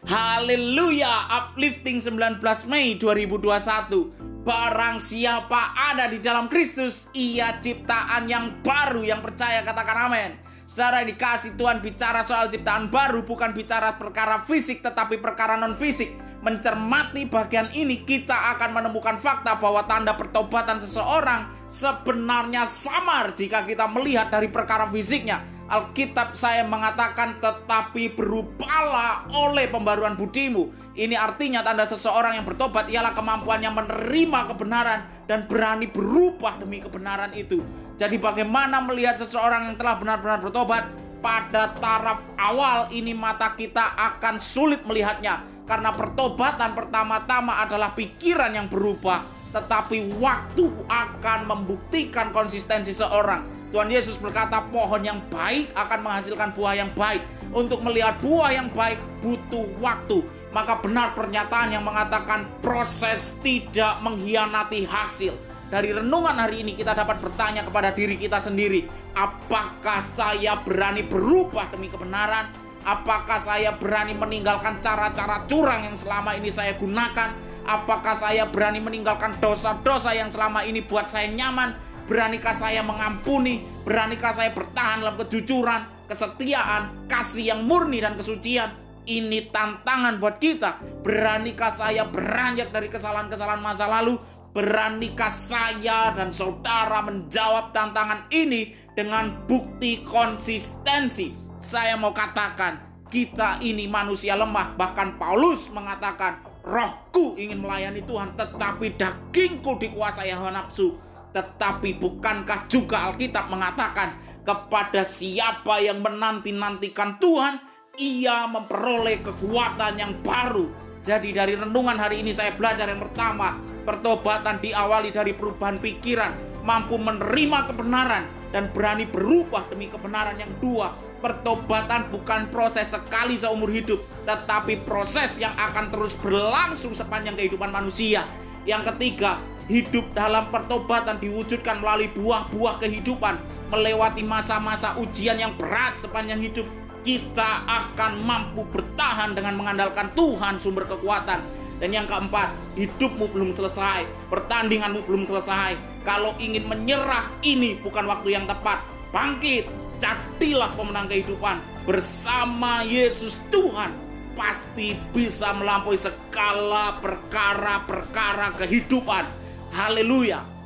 Haleluya, uplifting 19 Mei 2021. Barang siapa ada di dalam Kristus, ia ciptaan yang baru yang percaya katakan amin. Saudara dikasih Tuhan bicara soal ciptaan baru bukan bicara perkara fisik tetapi perkara non fisik. Mencermati bagian ini kita akan menemukan fakta bahwa tanda pertobatan seseorang sebenarnya samar jika kita melihat dari perkara fisiknya Alkitab saya mengatakan tetapi berubahlah oleh pembaruan budimu. Ini artinya tanda seseorang yang bertobat ialah kemampuannya menerima kebenaran dan berani berubah demi kebenaran itu. Jadi bagaimana melihat seseorang yang telah benar-benar bertobat? Pada taraf awal ini mata kita akan sulit melihatnya karena pertobatan pertama-tama adalah pikiran yang berubah, tetapi waktu akan membuktikan konsistensi seorang Tuhan Yesus berkata pohon yang baik akan menghasilkan buah yang baik. Untuk melihat buah yang baik butuh waktu. Maka benar pernyataan yang mengatakan proses tidak mengkhianati hasil. Dari renungan hari ini kita dapat bertanya kepada diri kita sendiri, apakah saya berani berubah demi kebenaran? Apakah saya berani meninggalkan cara-cara curang yang selama ini saya gunakan? Apakah saya berani meninggalkan dosa-dosa yang selama ini buat saya nyaman? Beranikah saya mengampuni? Beranikah saya bertahan dalam kejujuran, kesetiaan, kasih yang murni dan kesucian? Ini tantangan buat kita. Beranikah saya beranjak dari kesalahan-kesalahan masa lalu? Beranikah saya dan saudara menjawab tantangan ini dengan bukti konsistensi? Saya mau katakan, kita ini manusia lemah. Bahkan Paulus mengatakan, rohku ingin melayani Tuhan, tetapi dagingku dikuasai hawa nafsu. Tetapi bukankah juga Alkitab mengatakan kepada siapa yang menanti-nantikan Tuhan, ia memperoleh kekuatan yang baru. Jadi dari renungan hari ini saya belajar yang pertama, pertobatan diawali dari perubahan pikiran, mampu menerima kebenaran dan berani berubah demi kebenaran yang dua. Pertobatan bukan proses sekali seumur hidup, tetapi proses yang akan terus berlangsung sepanjang kehidupan manusia. Yang ketiga, hidup dalam pertobatan diwujudkan melalui buah-buah kehidupan, melewati masa-masa ujian yang berat sepanjang hidup, kita akan mampu bertahan dengan mengandalkan Tuhan sumber kekuatan. Dan yang keempat, hidupmu belum selesai, pertandinganmu belum selesai. Kalau ingin menyerah, ini bukan waktu yang tepat. Bangkit, jadilah pemenang kehidupan bersama Yesus Tuhan pasti bisa melampaui segala perkara-perkara kehidupan Haleluya.